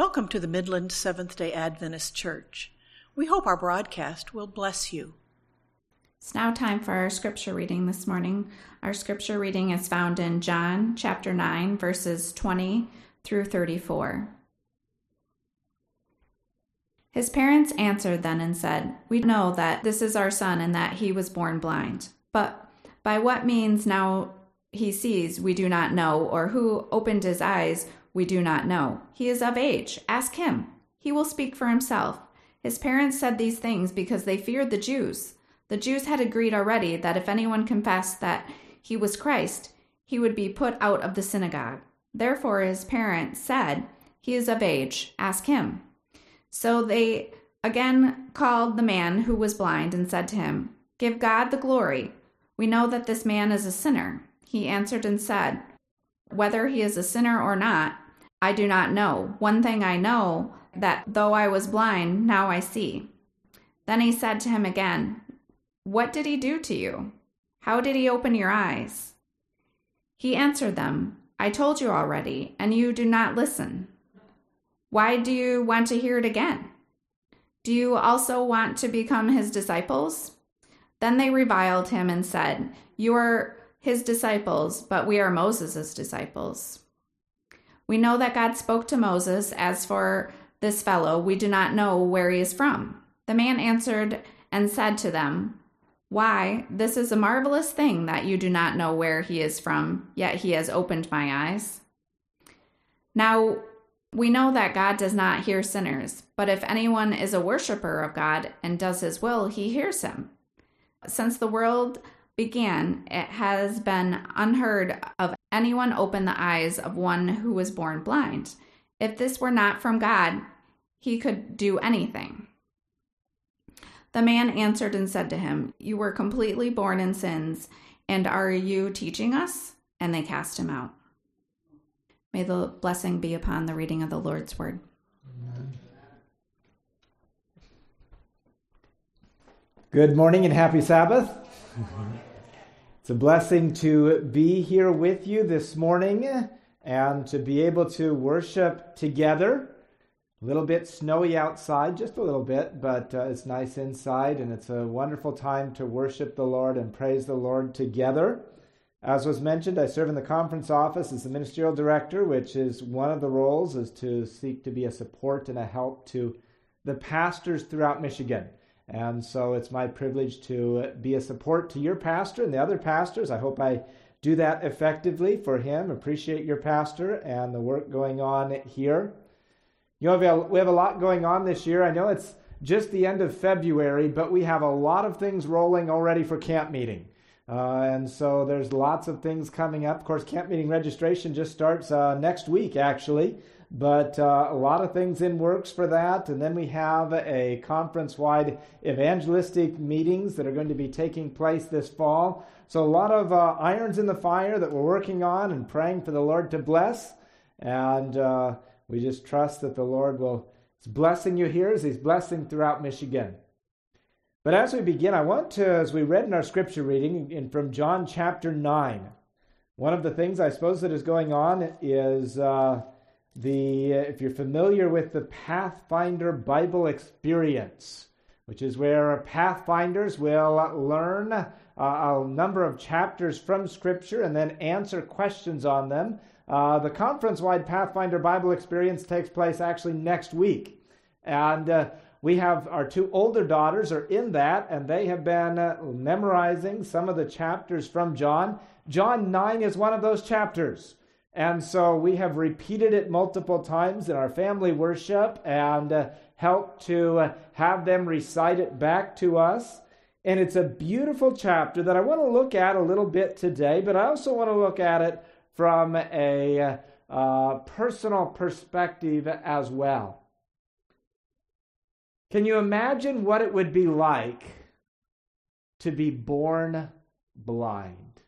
Welcome to the Midland Seventh day Adventist Church. We hope our broadcast will bless you. It's now time for our scripture reading this morning. Our scripture reading is found in John chapter 9, verses 20 through 34. His parents answered then and said, We know that this is our son and that he was born blind. But by what means now he sees, we do not know, or who opened his eyes, we do not know. He is of age. Ask him. He will speak for himself. His parents said these things because they feared the Jews. The Jews had agreed already that if anyone confessed that he was Christ, he would be put out of the synagogue. Therefore, his parents said, He is of age. Ask him. So they again called the man who was blind and said to him, Give God the glory. We know that this man is a sinner. He answered and said, whether he is a sinner or not, I do not know. One thing I know that though I was blind, now I see. Then he said to him again, What did he do to you? How did he open your eyes? He answered them, I told you already, and you do not listen. Why do you want to hear it again? Do you also want to become his disciples? Then they reviled him and said, You are his disciples, but we are Moses' disciples. We know that God spoke to Moses. As for this fellow, we do not know where he is from. The man answered and said to them, Why, this is a marvelous thing that you do not know where he is from, yet he has opened my eyes. Now, we know that God does not hear sinners, but if anyone is a worshiper of God and does his will, he hears him. Since the world began, it has been unheard of anyone open the eyes of one who was born blind. If this were not from God, he could do anything. The man answered and said to him, You were completely born in sins, and are you teaching us? And they cast him out. May the blessing be upon the reading of the Lord's word. Good morning and happy Sabbath. It's a blessing to be here with you this morning and to be able to worship together. A little bit snowy outside, just a little bit, but uh, it's nice inside, and it's a wonderful time to worship the Lord and praise the Lord together. As was mentioned, I serve in the conference office as the ministerial director, which is one of the roles is to seek to be a support and a help to the pastors throughout Michigan. And so it's my privilege to be a support to your pastor and the other pastors. I hope I do that effectively for him. Appreciate your pastor and the work going on here. You know, we have a lot going on this year. I know it's just the end of February, but we have a lot of things rolling already for camp meeting. Uh, and so there's lots of things coming up. Of course, camp meeting registration just starts uh, next week, actually but uh, a lot of things in works for that. And then we have a conference wide evangelistic meetings that are going to be taking place this fall. So, a lot of uh, irons in the fire that we're working on and praying for the Lord to bless. And uh, we just trust that the Lord will is blessing you here as He's blessing throughout Michigan. But as we begin, I want to, as we read in our scripture reading in, from John chapter 9, one of the things I suppose that is going on is uh, the if you're familiar with the Pathfinder Bible experience, which is where pathfinders will learn uh, a number of chapters from Scripture and then answer questions on them. Uh, the conference-wide Pathfinder Bible experience takes place actually next week, and uh, we have our two older daughters are in that, and they have been uh, memorizing some of the chapters from John. John 9 is one of those chapters. And so we have repeated it multiple times in our family worship and uh, helped to uh, have them recite it back to us. And it's a beautiful chapter that I want to look at a little bit today, but I also want to look at it from a uh, personal perspective as well. Can you imagine what it would be like to be born blind?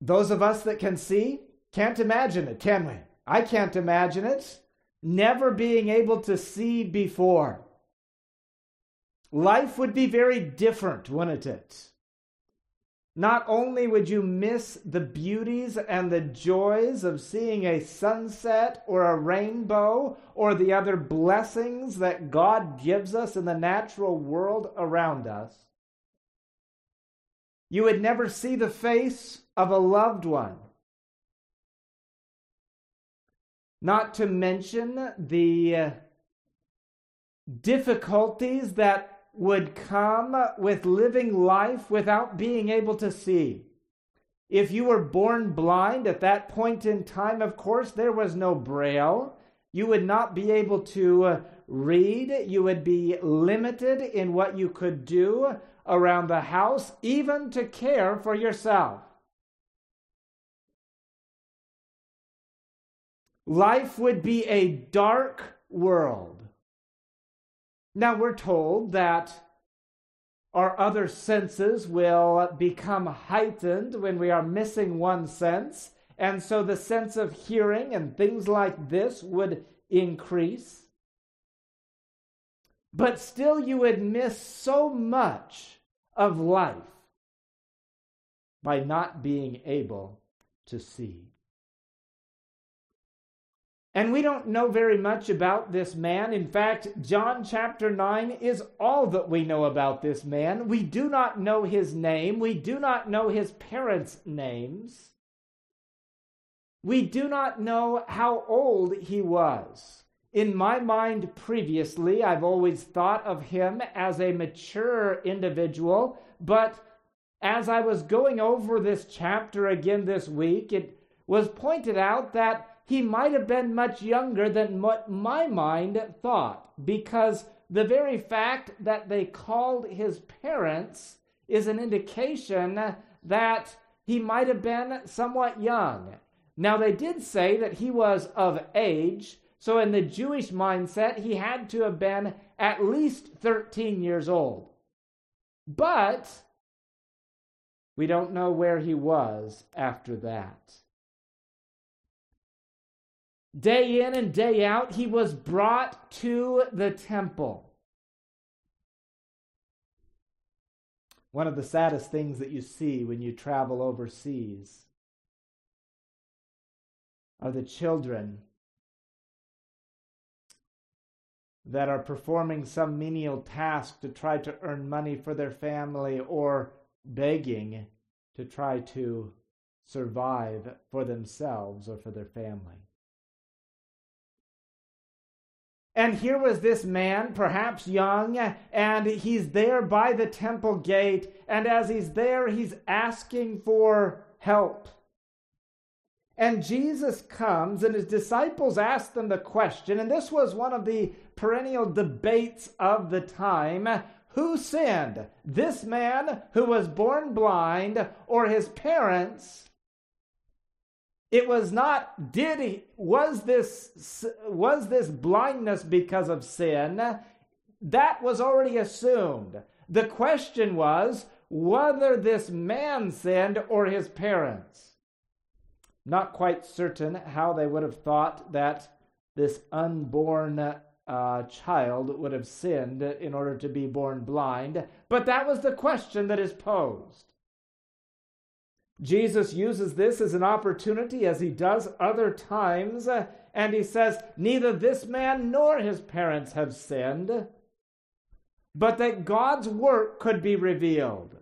Those of us that can see can't imagine it, can we? I can't imagine it. Never being able to see before. Life would be very different, wouldn't it? Not only would you miss the beauties and the joys of seeing a sunset or a rainbow or the other blessings that God gives us in the natural world around us, you would never see the face of a loved one. Not to mention the difficulties that would come with living life without being able to see. If you were born blind at that point in time, of course, there was no braille. You would not be able to uh, read. You would be limited in what you could do around the house, even to care for yourself. Life would be a dark world. Now we're told that our other senses will become heightened when we are missing one sense, and so the sense of hearing and things like this would increase. But still, you would miss so much of life by not being able to see. And we don't know very much about this man. In fact, John chapter 9 is all that we know about this man. We do not know his name, we do not know his parents' names. We do not know how old he was. In my mind, previously, I've always thought of him as a mature individual, but as I was going over this chapter again this week, it was pointed out that he might have been much younger than what my mind thought, because the very fact that they called his parents is an indication that he might have been somewhat young. Now, they did say that he was of age, so in the Jewish mindset, he had to have been at least 13 years old. But we don't know where he was after that. Day in and day out, he was brought to the temple. One of the saddest things that you see when you travel overseas are the children that are performing some menial task to try to earn money for their family or begging to try to survive for themselves or for their family. And here was this man, perhaps young, and he's there by the temple gate. And as he's there, he's asking for help. And Jesus comes, and his disciples ask them the question, and this was one of the perennial debates of the time who sinned, this man who was born blind, or his parents it was not did he was this was this blindness because of sin? That was already assumed. The question was whether this man sinned or his parents. Not quite certain how they would have thought that this unborn uh, child would have sinned in order to be born blind, but that was the question that is posed. Jesus uses this as an opportunity, as he does other times, and he says, Neither this man nor his parents have sinned, but that God's work could be revealed.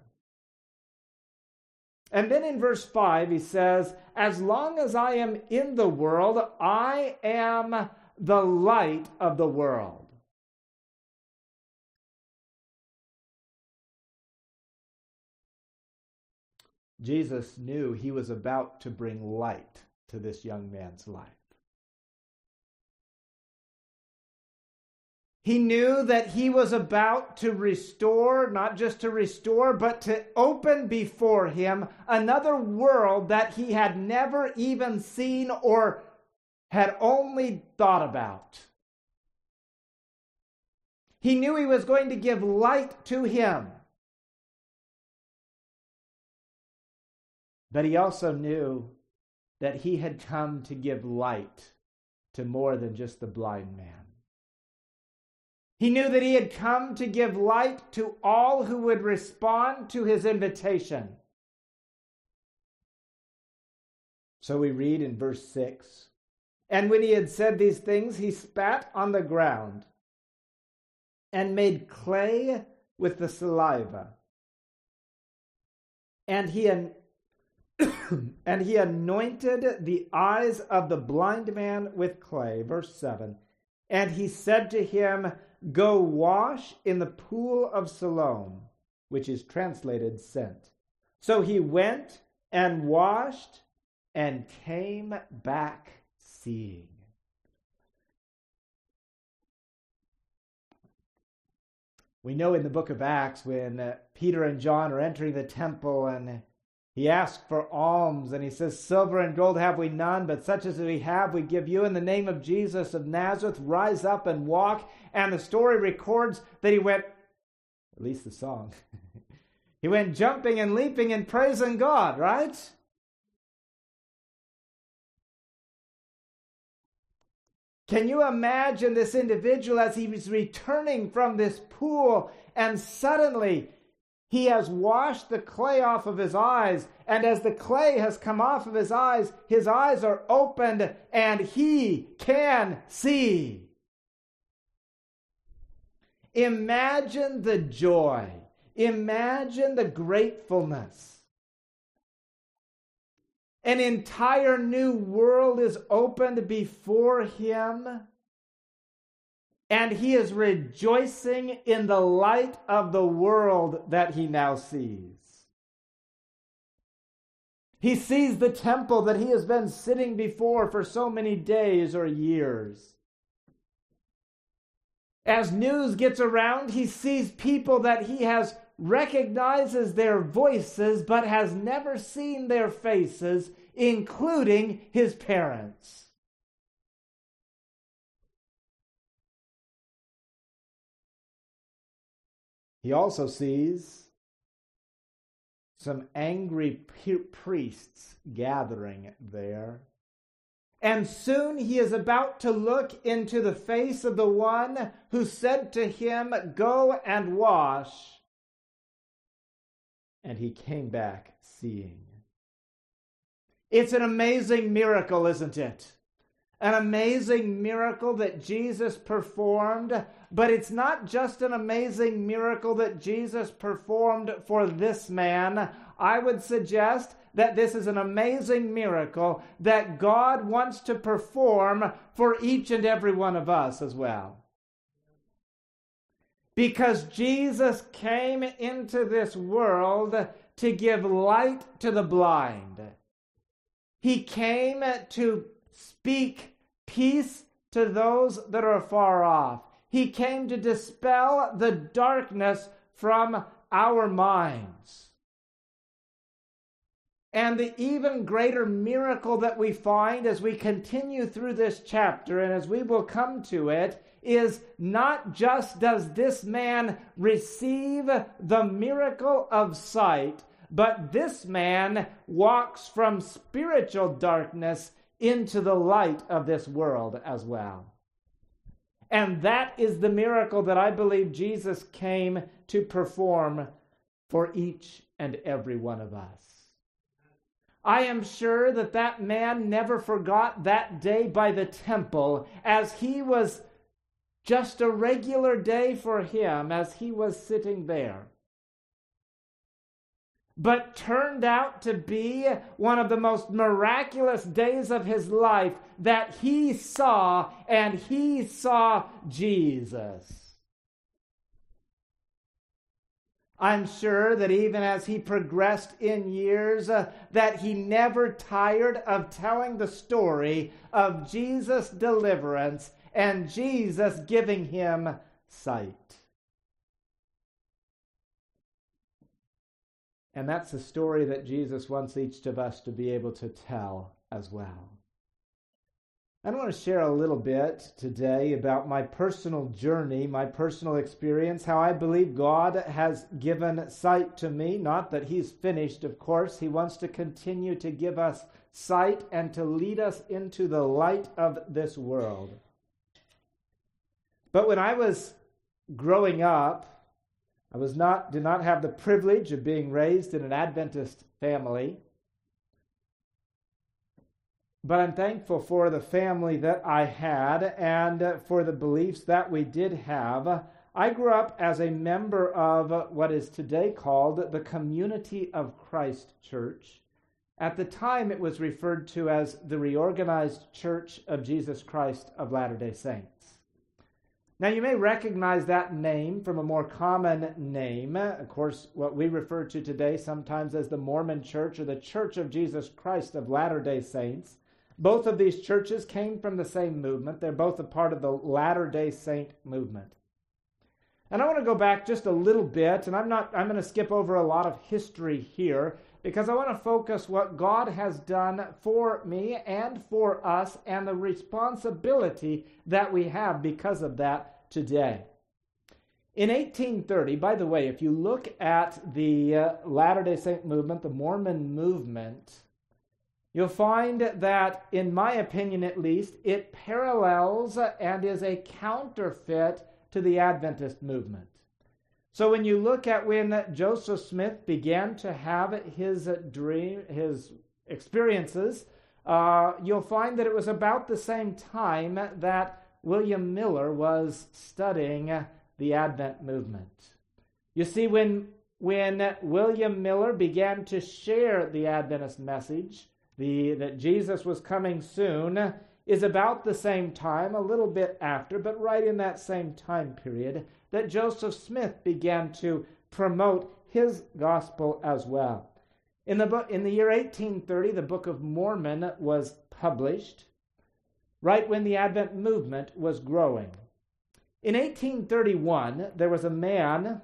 And then in verse 5, he says, As long as I am in the world, I am the light of the world. Jesus knew he was about to bring light to this young man's life. He knew that he was about to restore, not just to restore, but to open before him another world that he had never even seen or had only thought about. He knew he was going to give light to him. But he also knew that he had come to give light to more than just the blind man. He knew that he had come to give light to all who would respond to his invitation. So we read in verse 6 And when he had said these things, he spat on the ground and made clay with the saliva. And he, and he anointed the eyes of the blind man with clay. Verse 7. And he said to him, Go wash in the pool of Siloam, which is translated sent. So he went and washed and came back seeing. We know in the book of Acts when uh, Peter and John are entering the temple and he asks for alms and he says, Silver and gold have we none, but such as we have we give you. In the name of Jesus of Nazareth, rise up and walk. And the story records that he went, at least the song, he went jumping and leaping and praising God, right? Can you imagine this individual as he was returning from this pool and suddenly he has washed the clay off of his eyes, and as the clay has come off of his eyes, his eyes are opened and he can see. Imagine the joy. Imagine the gratefulness. An entire new world is opened before him and he is rejoicing in the light of the world that he now sees. He sees the temple that he has been sitting before for so many days or years. As news gets around, he sees people that he has recognizes their voices but has never seen their faces, including his parents. He also sees some angry priests gathering there. And soon he is about to look into the face of the one who said to him, Go and wash. And he came back seeing. It's an amazing miracle, isn't it? An amazing miracle that Jesus performed but it's not just an amazing miracle that Jesus performed for this man. I would suggest that this is an amazing miracle that God wants to perform for each and every one of us as well. Because Jesus came into this world to give light to the blind. He came to speak peace to those that are far off. He came to dispel the darkness from our minds. And the even greater miracle that we find as we continue through this chapter and as we will come to it is not just does this man receive the miracle of sight, but this man walks from spiritual darkness into the light of this world as well. And that is the miracle that I believe Jesus came to perform for each and every one of us. I am sure that that man never forgot that day by the temple as he was just a regular day for him as he was sitting there but turned out to be one of the most miraculous days of his life that he saw, and he saw Jesus. I'm sure that even as he progressed in years, uh, that he never tired of telling the story of Jesus' deliverance and Jesus giving him sight. And that's the story that Jesus wants each of us to be able to tell as well. I want to share a little bit today about my personal journey, my personal experience, how I believe God has given sight to me. Not that He's finished, of course. He wants to continue to give us sight and to lead us into the light of this world. But when I was growing up, I was not, did not have the privilege of being raised in an Adventist family. but I'm thankful for the family that I had and for the beliefs that we did have. I grew up as a member of what is today called the Community of Christ Church. At the time, it was referred to as the Reorganized Church of Jesus Christ of Latter day Saints. Now, you may recognize that name from a more common name. Of course, what we refer to today sometimes as the Mormon Church or the Church of Jesus Christ of Latter day Saints. Both of these churches came from the same movement. They're both a part of the Latter day Saint movement. And I want to go back just a little bit, and I'm not I'm going to skip over a lot of history here because I want to focus what God has done for me and for us and the responsibility that we have because of that today. In 1830, by the way, if you look at the uh, Latter day Saint movement, the Mormon movement, you'll find that, in my opinion at least, it parallels and is a counterfeit to the Adventist movement. So when you look at when Joseph Smith began to have his dream, his experiences, uh, you'll find that it was about the same time that William Miller was studying the Advent movement. You see, when when William Miller began to share the Adventist message, the that Jesus was coming soon, is about the same time, a little bit after, but right in that same time period, that Joseph Smith began to promote his gospel as well. In the, book, in the year 1830, the Book of Mormon was published, right when the Advent movement was growing. In 1831, there was a man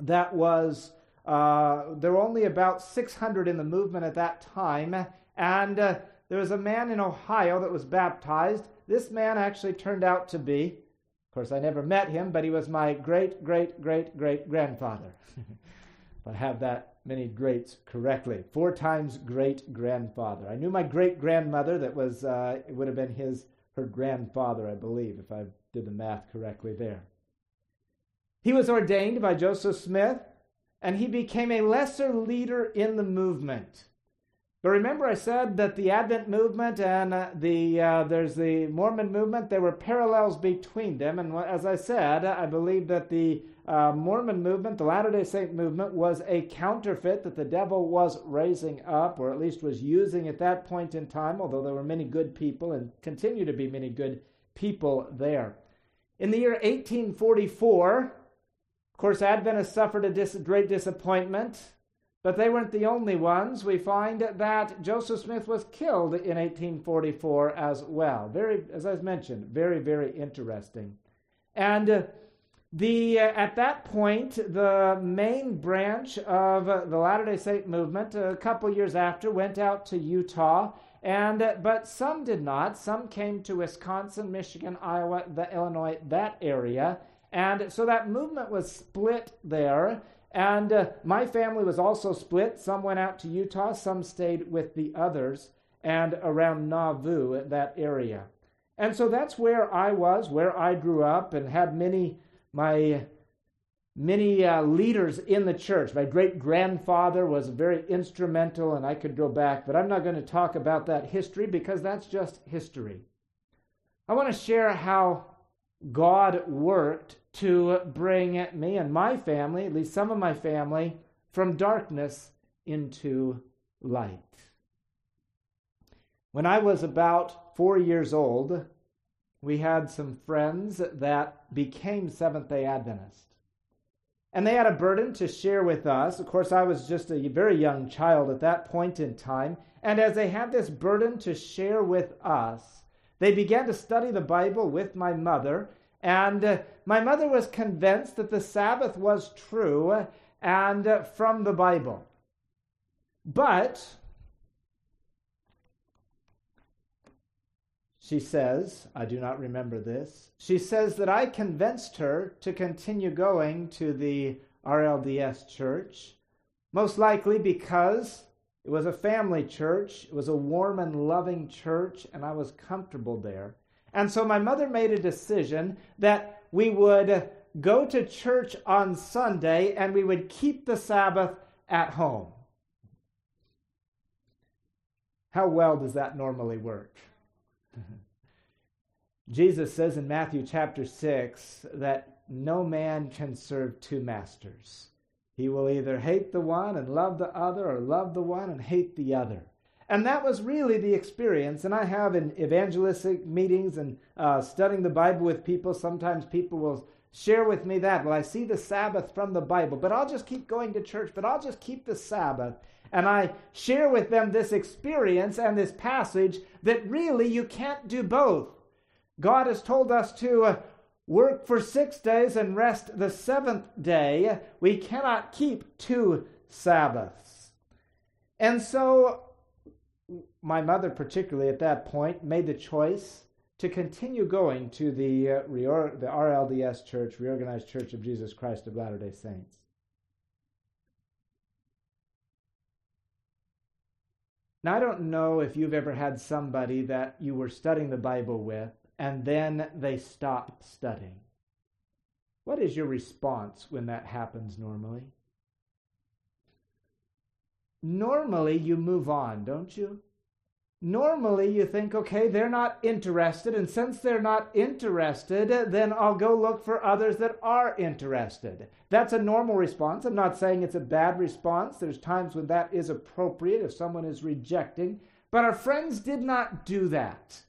that was, uh, there were only about 600 in the movement at that time, and uh, there was a man in Ohio that was baptized. This man actually turned out to be, of course, I never met him, but he was my great, great, great, great grandfather. if I have that many greats correctly, four times great grandfather. I knew my great grandmother that was, uh, it would have been his, her grandfather, I believe, if I did the math correctly there. He was ordained by Joseph Smith, and he became a lesser leader in the movement. But remember, I said that the Advent movement and uh, the uh, there's the Mormon movement. There were parallels between them, and as I said, I believe that the uh, Mormon movement, the Latter Day Saint movement, was a counterfeit that the devil was raising up, or at least was using at that point in time. Although there were many good people and continue to be many good people there. In the year 1844, of course, Adventists suffered a dis- great disappointment. But they weren't the only ones. We find that Joseph Smith was killed in 1844 as well. Very, as I mentioned, very, very interesting. And uh, the uh, at that point, the main branch of the Latter Day Saint movement, a couple years after, went out to Utah, and uh, but some did not. Some came to Wisconsin, Michigan, Iowa, the Illinois, that area, and so that movement was split there. And uh, my family was also split. Some went out to Utah, some stayed with the others, and around Nauvoo, that area. And so that's where I was, where I grew up, and had many my many uh, leaders in the church. My great grandfather was very instrumental, and I could go back, but I'm not going to talk about that history because that's just history. I want to share how God worked to bring me and my family, at least some of my family, from darkness into light. When I was about four years old, we had some friends that became Seventh day Adventists. And they had a burden to share with us. Of course, I was just a very young child at that point in time. And as they had this burden to share with us, they began to study the Bible with my mother and uh, my mother was convinced that the Sabbath was true and uh, from the Bible. But she says, I do not remember this. She says that I convinced her to continue going to the RLDS church, most likely because it was a family church, it was a warm and loving church, and I was comfortable there. And so my mother made a decision that we would go to church on Sunday and we would keep the Sabbath at home. How well does that normally work? Jesus says in Matthew chapter 6 that no man can serve two masters. He will either hate the one and love the other, or love the one and hate the other. And that was really the experience. And I have in evangelistic meetings and uh, studying the Bible with people, sometimes people will share with me that. Well, I see the Sabbath from the Bible, but I'll just keep going to church, but I'll just keep the Sabbath. And I share with them this experience and this passage that really you can't do both. God has told us to uh, work for six days and rest the seventh day. We cannot keep two Sabbaths. And so, my mother, particularly at that point, made the choice to continue going to the, uh, the RLDS Church, Reorganized Church of Jesus Christ of Latter day Saints. Now, I don't know if you've ever had somebody that you were studying the Bible with and then they stop studying. What is your response when that happens normally? Normally, you move on, don't you? Normally, you think, okay, they're not interested, and since they're not interested, then I'll go look for others that are interested. That's a normal response. I'm not saying it's a bad response. There's times when that is appropriate if someone is rejecting, but our friends did not do that.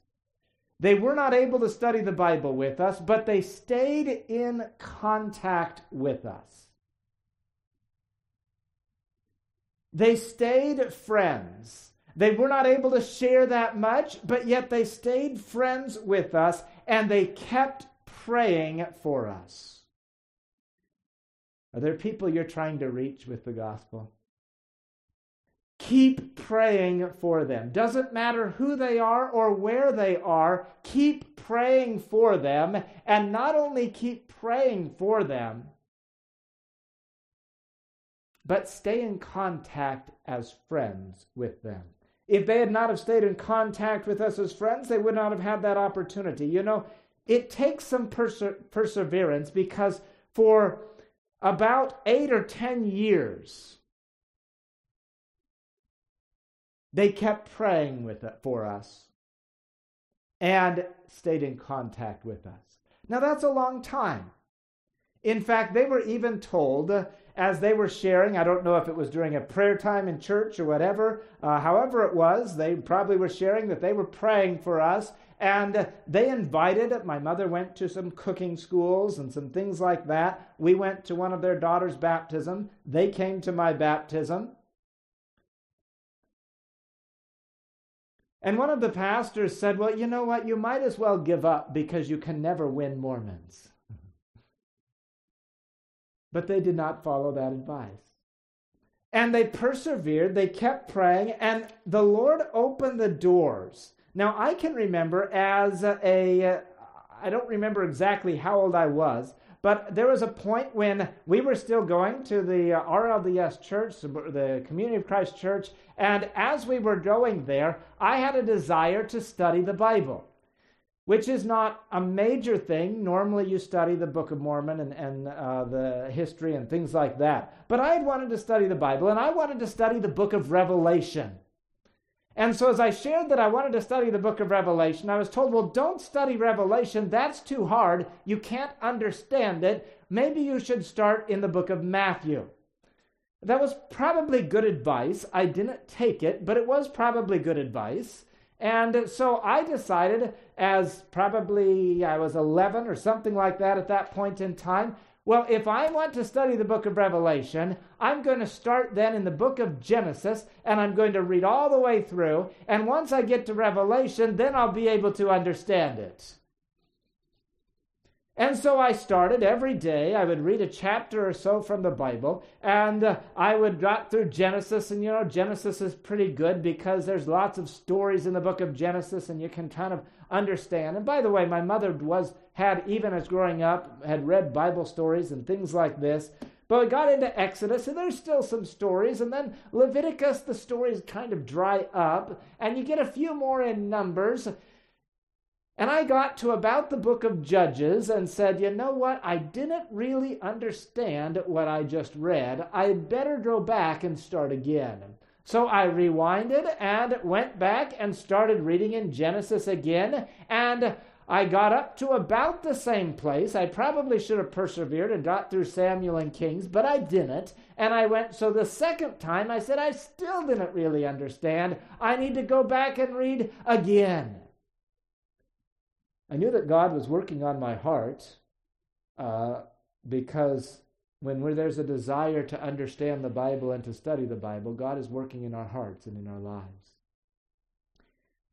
They were not able to study the Bible with us, but they stayed in contact with us. They stayed friends. They were not able to share that much, but yet they stayed friends with us and they kept praying for us. Are there people you're trying to reach with the gospel? Keep praying for them. Doesn't matter who they are or where they are, keep praying for them. And not only keep praying for them, but stay in contact as friends with them. If they had not have stayed in contact with us as friends, they would not have had that opportunity. You know, it takes some perse- perseverance because for about eight or ten years, They kept praying with it for us and stayed in contact with us. Now, that's a long time. In fact, they were even told as they were sharing, I don't know if it was during a prayer time in church or whatever, uh, however it was, they probably were sharing that they were praying for us. And they invited, my mother went to some cooking schools and some things like that. We went to one of their daughter's baptism. They came to my baptism. And one of the pastors said, Well, you know what? You might as well give up because you can never win Mormons. But they did not follow that advice. And they persevered, they kept praying, and the Lord opened the doors. Now, I can remember as a, I don't remember exactly how old I was, but there was a point when we were still going to the RLDS church, the Community of Christ church, and as we were going there, I had a desire to study the Bible, which is not a major thing. Normally, you study the Book of Mormon and, and uh, the history and things like that. But I had wanted to study the Bible, and I wanted to study the book of Revelation. And so, as I shared that I wanted to study the book of Revelation, I was told, well, don't study Revelation. That's too hard. You can't understand it. Maybe you should start in the book of Matthew. That was probably good advice. I didn't take it, but it was probably good advice. And so I decided, as probably I was 11 or something like that at that point in time, well, if I want to study the book of Revelation, I'm going to start then in the book of Genesis and I'm going to read all the way through. And once I get to Revelation, then I'll be able to understand it. And so I started every day. I would read a chapter or so from the Bible, and uh, I would drop through Genesis. And you know, Genesis is pretty good because there's lots of stories in the book of Genesis, and you can kind of understand. And by the way, my mother was had even as growing up had read Bible stories and things like this. But we got into Exodus, and there's still some stories. And then Leviticus, the stories kind of dry up, and you get a few more in Numbers. And I got to about the book of Judges and said, you know what? I didn't really understand what I just read. I'd better go back and start again. So I rewinded and went back and started reading in Genesis again, and I got up to about the same place. I probably should have persevered and got through Samuel and Kings, but I didn't. And I went, so the second time I said, I still didn't really understand. I need to go back and read again. I knew that God was working on my heart uh, because when there's a desire to understand the Bible and to study the Bible, God is working in our hearts and in our lives.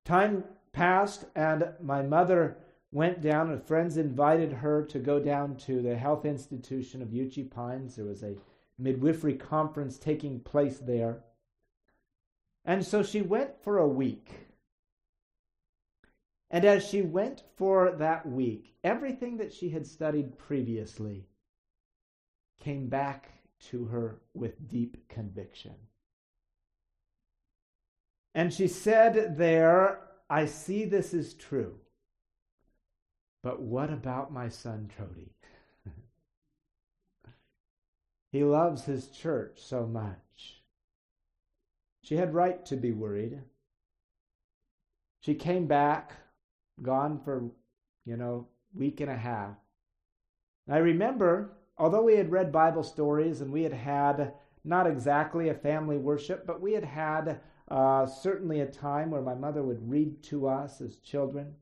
Time passed, and my mother went down, and friends invited her to go down to the health institution of Uchee Pines. There was a midwifery conference taking place there. And so she went for a week. And as she went for that week, everything that she had studied previously came back to her with deep conviction. And she said there, I see this is true. But what about my son, Trody? he loves his church so much. She had right to be worried. She came back, gone for, you know, week and a half. I remember although we had read Bible stories and we had had not exactly a family worship, but we had had uh, certainly a time where my mother would read to us as children.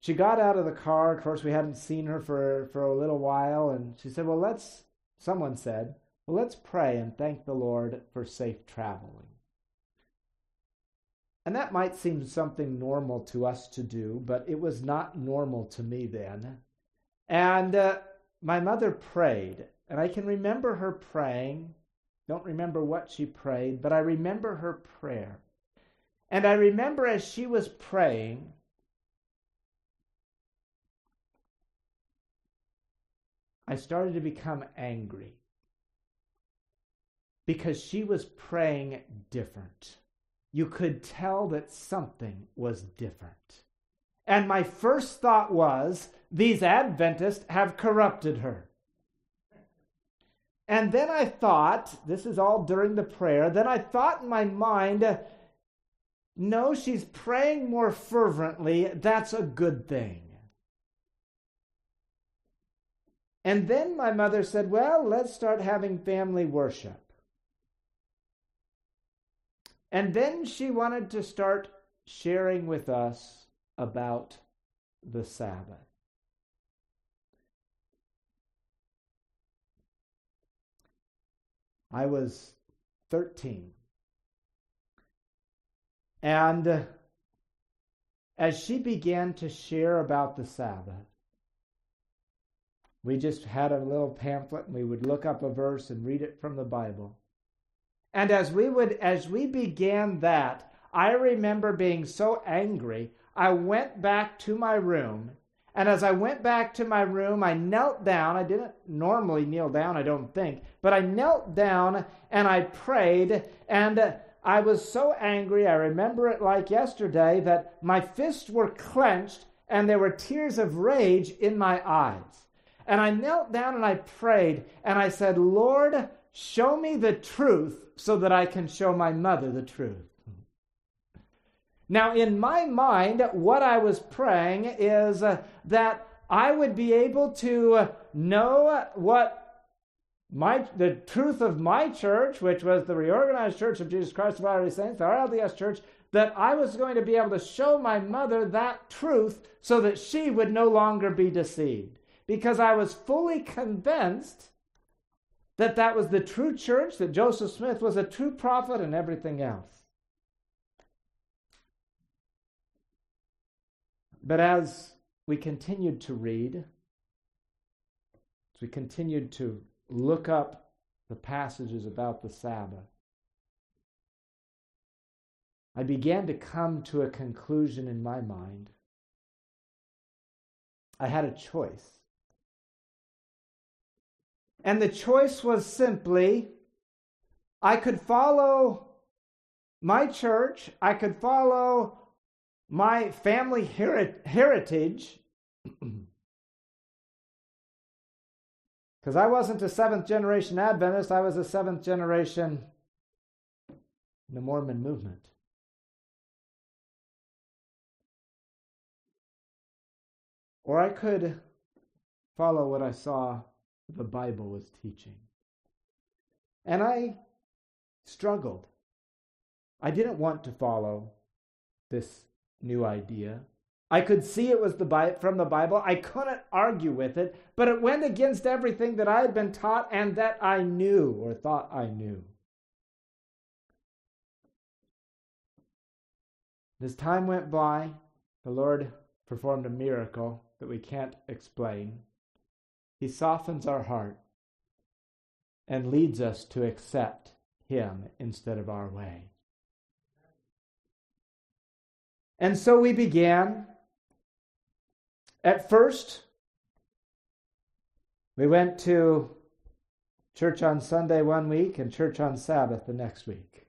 She got out of the car. Of course, we hadn't seen her for, for a little while, and she said, Well, let's, someone said, Well, let's pray and thank the Lord for safe traveling. And that might seem something normal to us to do, but it was not normal to me then. And uh, my mother prayed, and I can remember her praying. Don't remember what she prayed, but I remember her prayer. And I remember as she was praying, I started to become angry because she was praying different. You could tell that something was different. And my first thought was, these Adventists have corrupted her. And then I thought, this is all during the prayer, then I thought in my mind, no, she's praying more fervently. That's a good thing. And then my mother said, well, let's start having family worship. And then she wanted to start sharing with us about the Sabbath. I was 13. And as she began to share about the Sabbath, we just had a little pamphlet and we would look up a verse and read it from the Bible. And as we would as we began that, I remember being so angry I went back to my room. And as I went back to my room, I knelt down. I didn't normally kneel down, I don't think, but I knelt down and I prayed. And I was so angry, I remember it like yesterday, that my fists were clenched and there were tears of rage in my eyes. And I knelt down and I prayed and I said, Lord, show me the truth so that I can show my mother the truth. Now, in my mind, what I was praying is uh, that I would be able to uh, know what my the truth of my church, which was the reorganized Church of Jesus Christ of Latter-day Saints, the RLDS Church, that I was going to be able to show my mother that truth so that she would no longer be deceived. Because I was fully convinced that that was the true church, that Joseph Smith was a true prophet, and everything else. But as we continued to read, as we continued to look up the passages about the Sabbath, I began to come to a conclusion in my mind. I had a choice. And the choice was simply I could follow my church, I could follow my family heritage Because I wasn't a seventh generation Adventist, I was a seventh generation in the Mormon movement. Or I could follow what I saw the Bible was teaching. And I struggled. I didn't want to follow this new idea. I could see it was the from the Bible. I couldn't argue with it, but it went against everything that I had been taught and that I knew or thought I knew. As time went by, the Lord performed a miracle that we can't explain. He softens our heart and leads us to accept Him instead of our way. And so we began. At first, we went to church on Sunday one week and church on Sabbath the next week.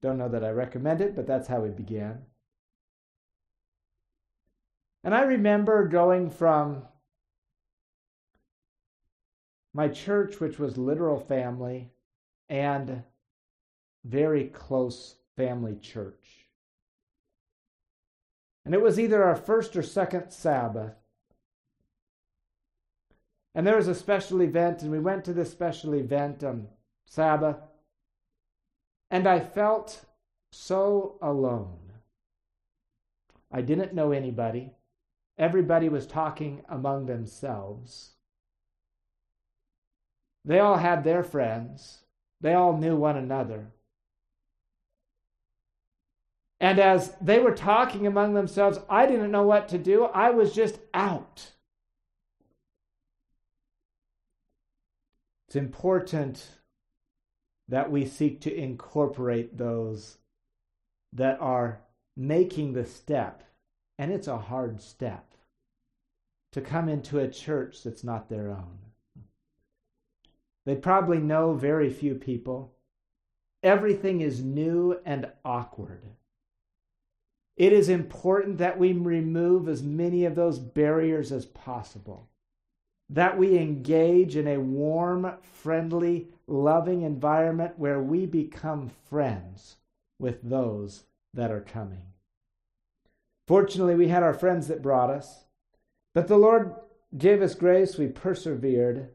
Don't know that I recommend it, but that's how we began. And I remember going from my church, which was literal family, and very close family church. And it was either our first or second Sabbath. And there was a special event, and we went to this special event on Sabbath. And I felt so alone. I didn't know anybody. Everybody was talking among themselves. They all had their friends, they all knew one another. And as they were talking among themselves, I didn't know what to do. I was just out. It's important that we seek to incorporate those that are making the step and it's a hard step to come into a church that's not their own. They probably know very few people. Everything is new and awkward. It is important that we remove as many of those barriers as possible, that we engage in a warm, friendly, loving environment where we become friends with those that are coming. Fortunately, we had our friends that brought us, but the Lord gave us grace. We persevered.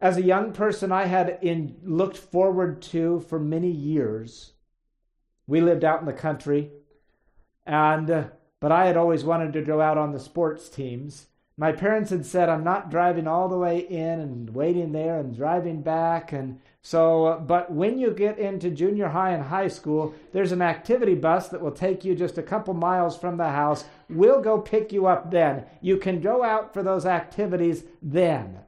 As a young person, I had in, looked forward to for many years. We lived out in the country, and uh, but I had always wanted to go out on the sports teams. My parents had said, I'm not driving all the way in and waiting there and driving back. And so, but when you get into junior high and high school, there's an activity bus that will take you just a couple miles from the house. We'll go pick you up then. You can go out for those activities then.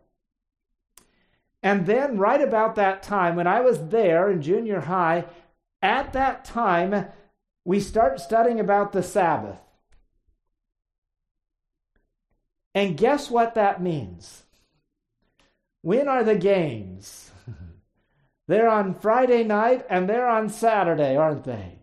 And then, right about that time, when I was there in junior high, at that time, we start studying about the Sabbath. And guess what that means? When are the games? they're on Friday night and they're on Saturday, aren't they?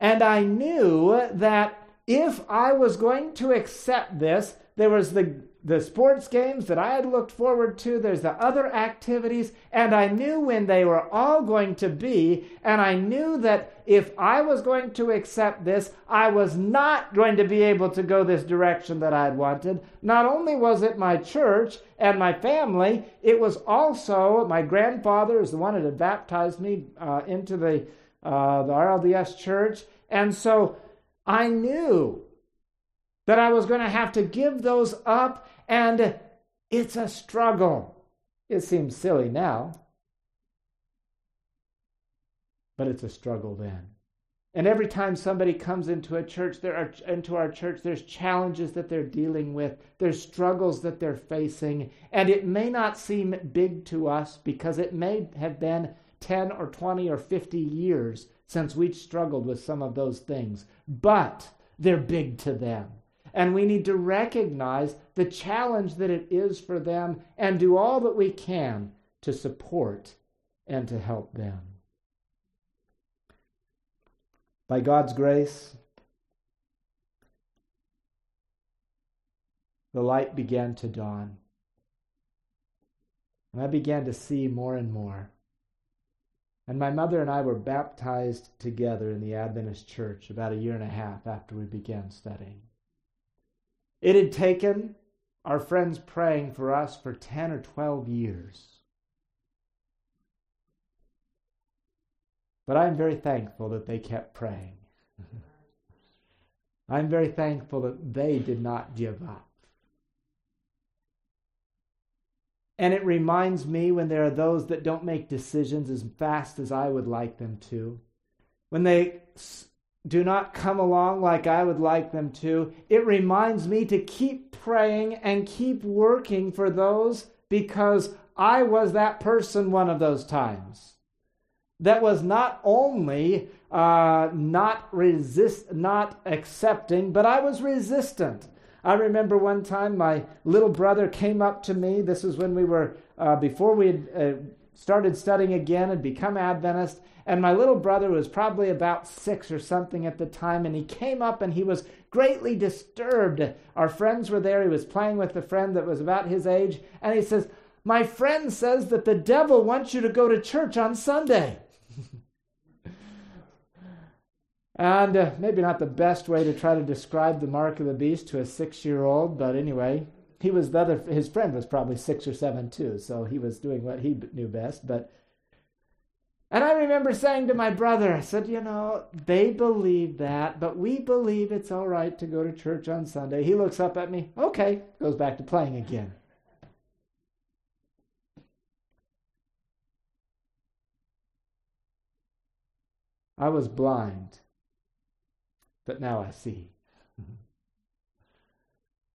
And I knew that if I was going to accept this, there was the the sports games that I had looked forward to, there's the other activities, and I knew when they were all going to be, and I knew that if I was going to accept this, I was not going to be able to go this direction that I had wanted. Not only was it my church and my family, it was also my grandfather is the one that had baptized me uh, into the, uh, the RLDS church, and so I knew that I was going to have to give those up, and it's a struggle. It seems silly now, but it's a struggle then. And every time somebody comes into a church, there are into our church, there's challenges that they're dealing with, there's struggles that they're facing, and it may not seem big to us because it may have been 10 or 20 or 50 years since we struggled with some of those things, but they're big to them. And we need to recognize the challenge that it is for them and do all that we can to support and to help them. By God's grace, the light began to dawn. And I began to see more and more. And my mother and I were baptized together in the Adventist church about a year and a half after we began studying. It had taken our friends praying for us for 10 or 12 years. But I'm very thankful that they kept praying. I'm very thankful that they did not give up. And it reminds me when there are those that don't make decisions as fast as I would like them to, when they do not come along like I would like them to, it reminds me to keep praying and keep working for those because I was that person one of those times that was not only uh, not resist, not accepting, but I was resistant. I remember one time my little brother came up to me. This is when we were, uh, before we had uh, started studying again and become Adventist. And my little brother was probably about six or something at the time. And he came up and he was greatly disturbed. Our friends were there. He was playing with a friend that was about his age. And he says, My friend says that the devil wants you to go to church on Sunday. And uh, maybe not the best way to try to describe the mark of the beast to a six year old, but anyway, he was the other, his friend was probably six or seven too, so he was doing what he knew best. But, and I remember saying to my brother, I said, you know, they believe that, but we believe it's all right to go to church on Sunday. He looks up at me, okay, goes back to playing again. I was blind but now I see.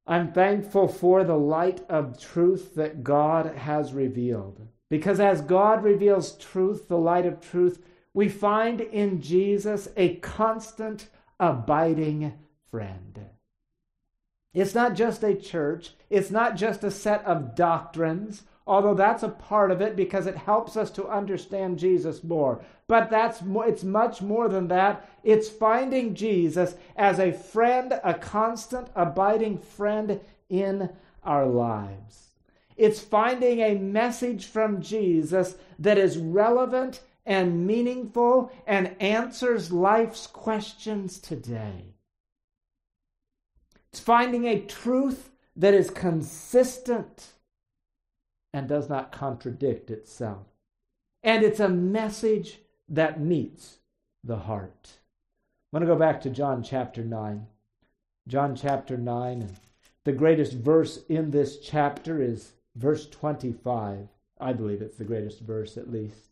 I'm thankful for the light of truth that God has revealed. Because as God reveals truth, the light of truth, we find in Jesus a constant, abiding friend. It's not just a church, it's not just a set of doctrines although that's a part of it because it helps us to understand Jesus more. But that's it's much more than that. It's finding Jesus as a friend, a constant, abiding friend in our lives. It's finding a message from Jesus that is relevant and meaningful and answers life's questions today. It's finding a truth that is consistent and does not contradict itself. And it's a message that meets the heart. I want to go back to John chapter 9. John chapter 9, and the greatest verse in this chapter is verse 25. I believe it's the greatest verse, at least.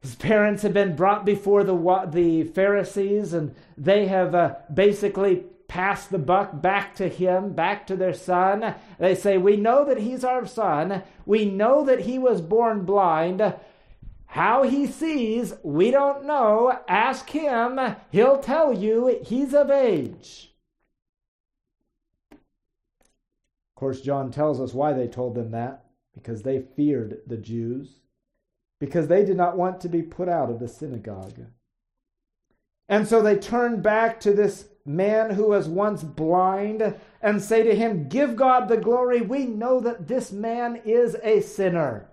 His parents have been brought before the, the Pharisees, and they have uh, basically pass the buck back to him, back to their son. They say, We know that he's our son. We know that he was born blind. How he sees, we don't know. Ask him. He'll tell you he's of age. Of course, John tells us why they told them that because they feared the Jews, because they did not want to be put out of the synagogue. And so they turned back to this man who was once blind and say to him, Give God the glory. We know that this man is a sinner.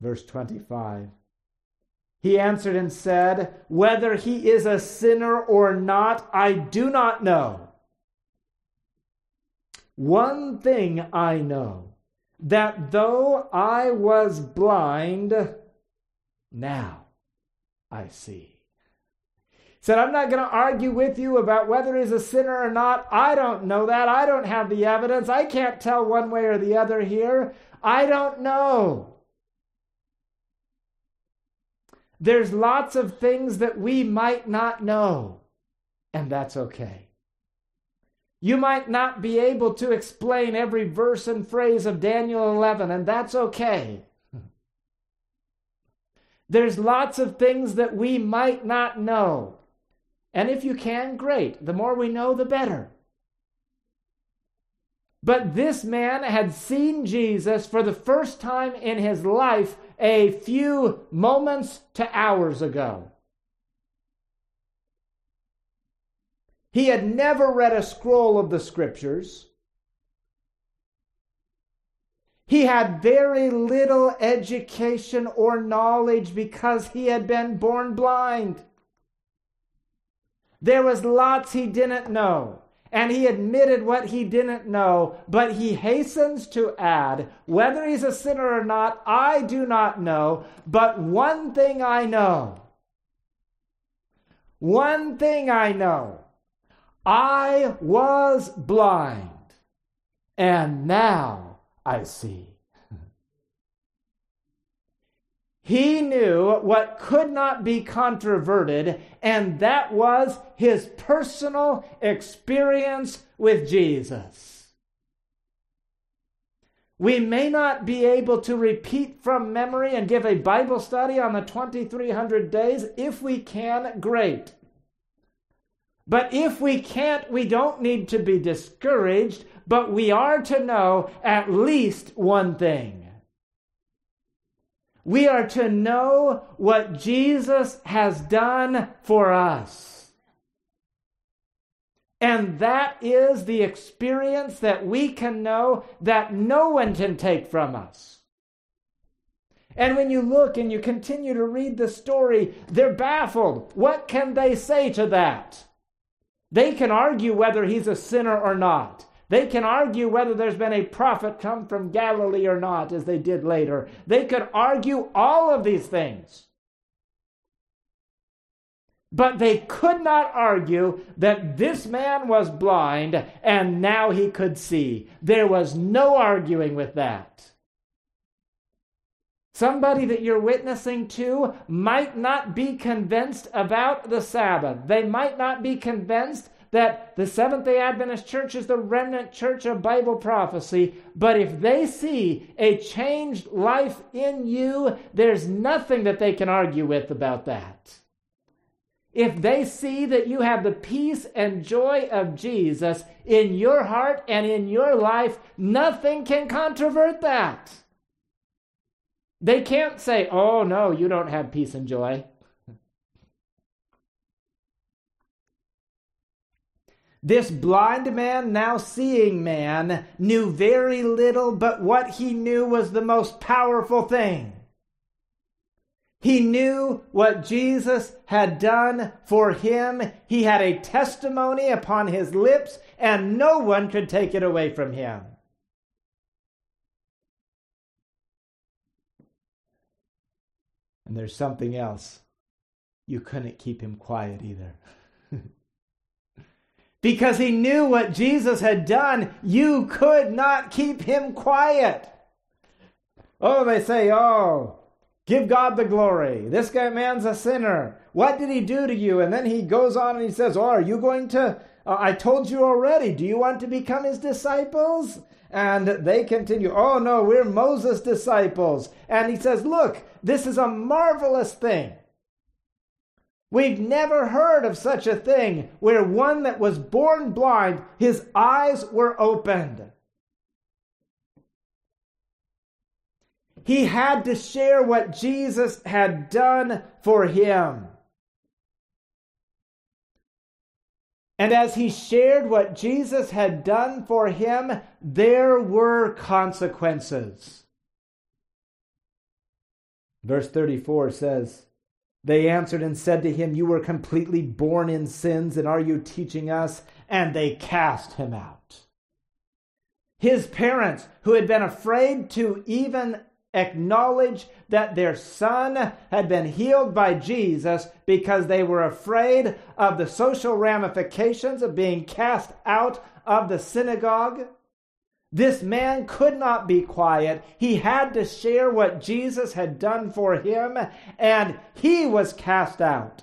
Verse 25. He answered and said, Whether he is a sinner or not, I do not know. One thing I know that though I was blind, now I see. He Said, I'm not going to argue with you about whether he's a sinner or not. I don't know that. I don't have the evidence. I can't tell one way or the other here. I don't know. There's lots of things that we might not know, and that's okay. You might not be able to explain every verse and phrase of Daniel 11, and that's okay. There's lots of things that we might not know. And if you can, great. The more we know, the better. But this man had seen Jesus for the first time in his life a few moments to hours ago. He had never read a scroll of the scriptures. He had very little education or knowledge because he had been born blind. There was lots he didn't know, and he admitted what he didn't know, but he hastens to add, whether he's a sinner or not, I do not know, but one thing I know. One thing I know. I was blind, and now I see. He knew what could not be controverted, and that was his personal experience with Jesus. We may not be able to repeat from memory and give a Bible study on the 2300 days. If we can, great. But if we can't, we don't need to be discouraged but we are to know at least one thing. We are to know what Jesus has done for us. And that is the experience that we can know that no one can take from us. And when you look and you continue to read the story, they're baffled. What can they say to that? They can argue whether he's a sinner or not. They can argue whether there's been a prophet come from Galilee or not, as they did later. They could argue all of these things. But they could not argue that this man was blind and now he could see. There was no arguing with that. Somebody that you're witnessing to might not be convinced about the Sabbath. They might not be convinced that the Seventh day Adventist church is the remnant church of Bible prophecy, but if they see a changed life in you, there's nothing that they can argue with about that. If they see that you have the peace and joy of Jesus in your heart and in your life, nothing can controvert that. They can't say, oh, no, you don't have peace and joy. This blind man, now seeing man, knew very little, but what he knew was the most powerful thing. He knew what Jesus had done for him. He had a testimony upon his lips, and no one could take it away from him. And there's something else. You couldn't keep him quiet either. because he knew what Jesus had done, you could not keep him quiet. Oh, they say, oh, give God the glory. This guy man's a sinner. What did he do to you? And then he goes on and he says, oh, are you going to, uh, I told you already, do you want to become his disciples? And they continue, oh no, we're Moses' disciples. And he says, look, this is a marvelous thing. We've never heard of such a thing where one that was born blind, his eyes were opened. He had to share what Jesus had done for him. And as he shared what Jesus had done for him, there were consequences. Verse 34 says, they answered and said to him, You were completely born in sins, and are you teaching us? And they cast him out. His parents, who had been afraid to even acknowledge that their son had been healed by Jesus because they were afraid of the social ramifications of being cast out of the synagogue, this man could not be quiet. He had to share what Jesus had done for him, and he was cast out.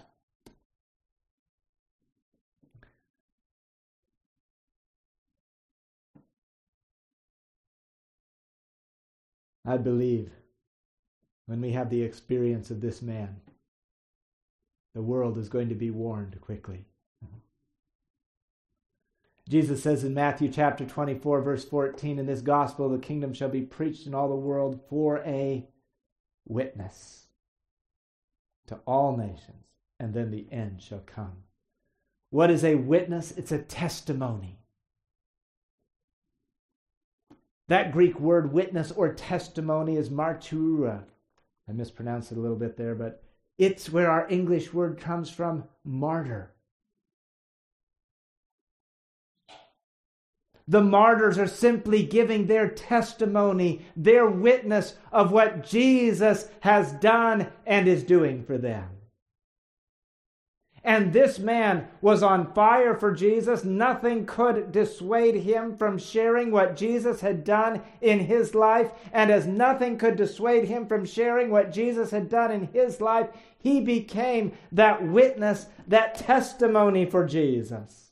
I believe when we have the experience of this man, the world is going to be warned quickly. Jesus says in Matthew chapter 24, verse 14, In this gospel the kingdom shall be preached in all the world for a witness to all nations, and then the end shall come. What is a witness? It's a testimony. That Greek word witness or testimony is martyra. I mispronounced it a little bit there, but it's where our English word comes from martyr. The martyrs are simply giving their testimony, their witness of what Jesus has done and is doing for them. And this man was on fire for Jesus. Nothing could dissuade him from sharing what Jesus had done in his life. And as nothing could dissuade him from sharing what Jesus had done in his life, he became that witness, that testimony for Jesus.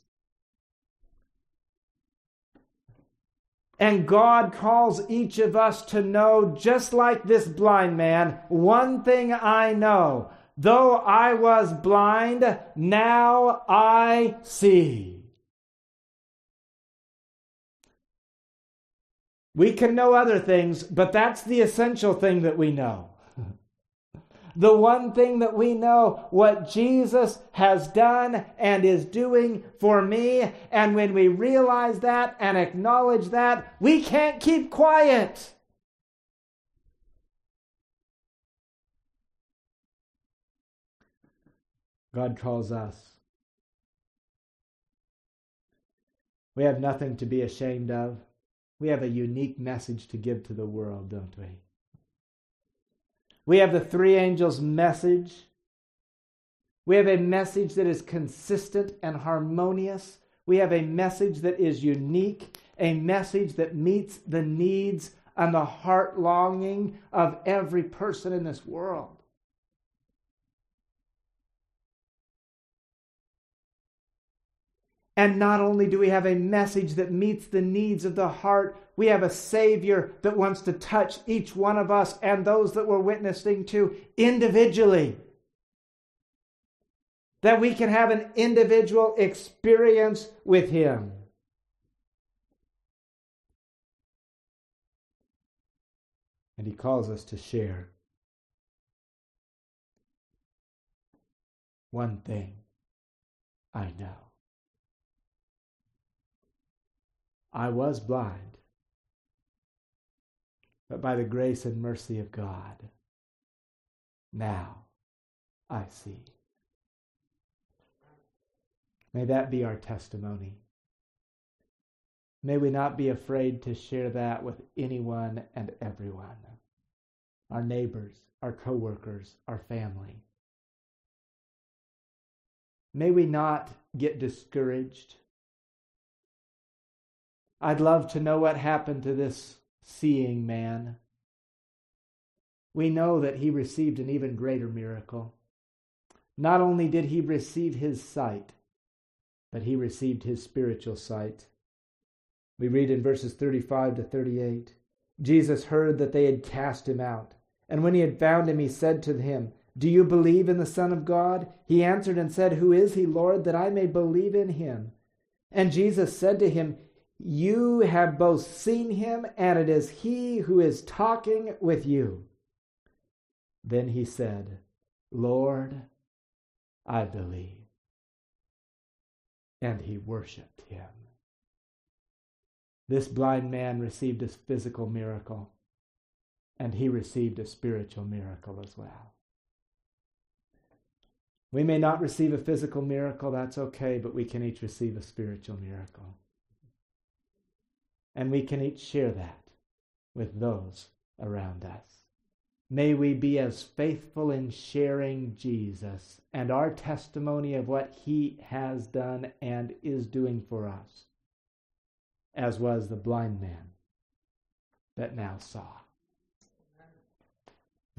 And God calls each of us to know, just like this blind man, one thing I know Though I was blind, now I see. We can know other things, but that's the essential thing that we know. The one thing that we know, what Jesus has done and is doing for me. And when we realize that and acknowledge that, we can't keep quiet. God calls us. We have nothing to be ashamed of. We have a unique message to give to the world, don't we? We have the three angels' message. We have a message that is consistent and harmonious. We have a message that is unique, a message that meets the needs and the heart longing of every person in this world. And not only do we have a message that meets the needs of the heart, we have a Savior that wants to touch each one of us and those that we're witnessing to individually. That we can have an individual experience with Him. And He calls us to share one thing I know. I was blind, but by the grace and mercy of God, now I see. May that be our testimony. May we not be afraid to share that with anyone and everyone our neighbors, our coworkers, our family. May we not get discouraged I'd love to know what happened to this seeing man. We know that he received an even greater miracle. Not only did he receive his sight, but he received his spiritual sight. We read in verses 35 to 38 Jesus heard that they had cast him out. And when he had found him, he said to him, Do you believe in the Son of God? He answered and said, Who is he, Lord, that I may believe in him? And Jesus said to him, you have both seen him, and it is he who is talking with you. Then he said, Lord, I believe. And he worshiped him. This blind man received a physical miracle, and he received a spiritual miracle as well. We may not receive a physical miracle, that's okay, but we can each receive a spiritual miracle. And we can each share that with those around us. May we be as faithful in sharing Jesus and our testimony of what he has done and is doing for us, as was the blind man that now saw.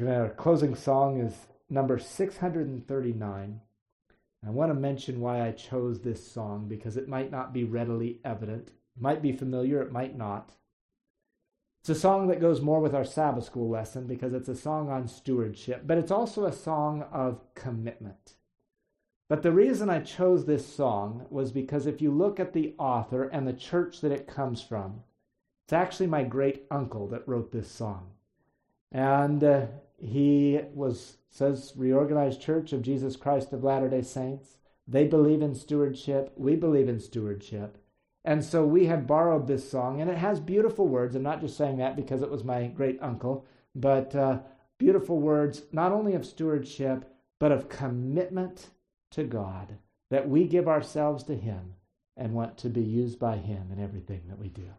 Our closing song is number 639. I want to mention why I chose this song because it might not be readily evident might be familiar, it might not. It's a song that goes more with our Sabbath school lesson because it's a song on stewardship, but it's also a song of commitment. But the reason I chose this song was because if you look at the author and the church that it comes from, it's actually my great uncle that wrote this song. And uh, he was, says, Reorganized Church of Jesus Christ of Latter day Saints. They believe in stewardship. We believe in stewardship. And so we have borrowed this song, and it has beautiful words. I'm not just saying that because it was my great uncle, but uh, beautiful words, not only of stewardship, but of commitment to God, that we give ourselves to Him and want to be used by Him in everything that we do.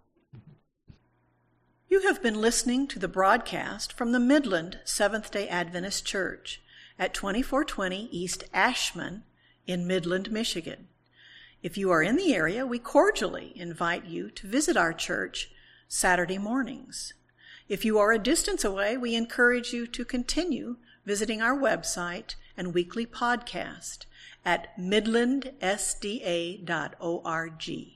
You have been listening to the broadcast from the Midland Seventh day Adventist Church at 2420 East Ashman in Midland, Michigan. If you are in the area, we cordially invite you to visit our church Saturday mornings. If you are a distance away, we encourage you to continue visiting our website and weekly podcast at midlandsda.org.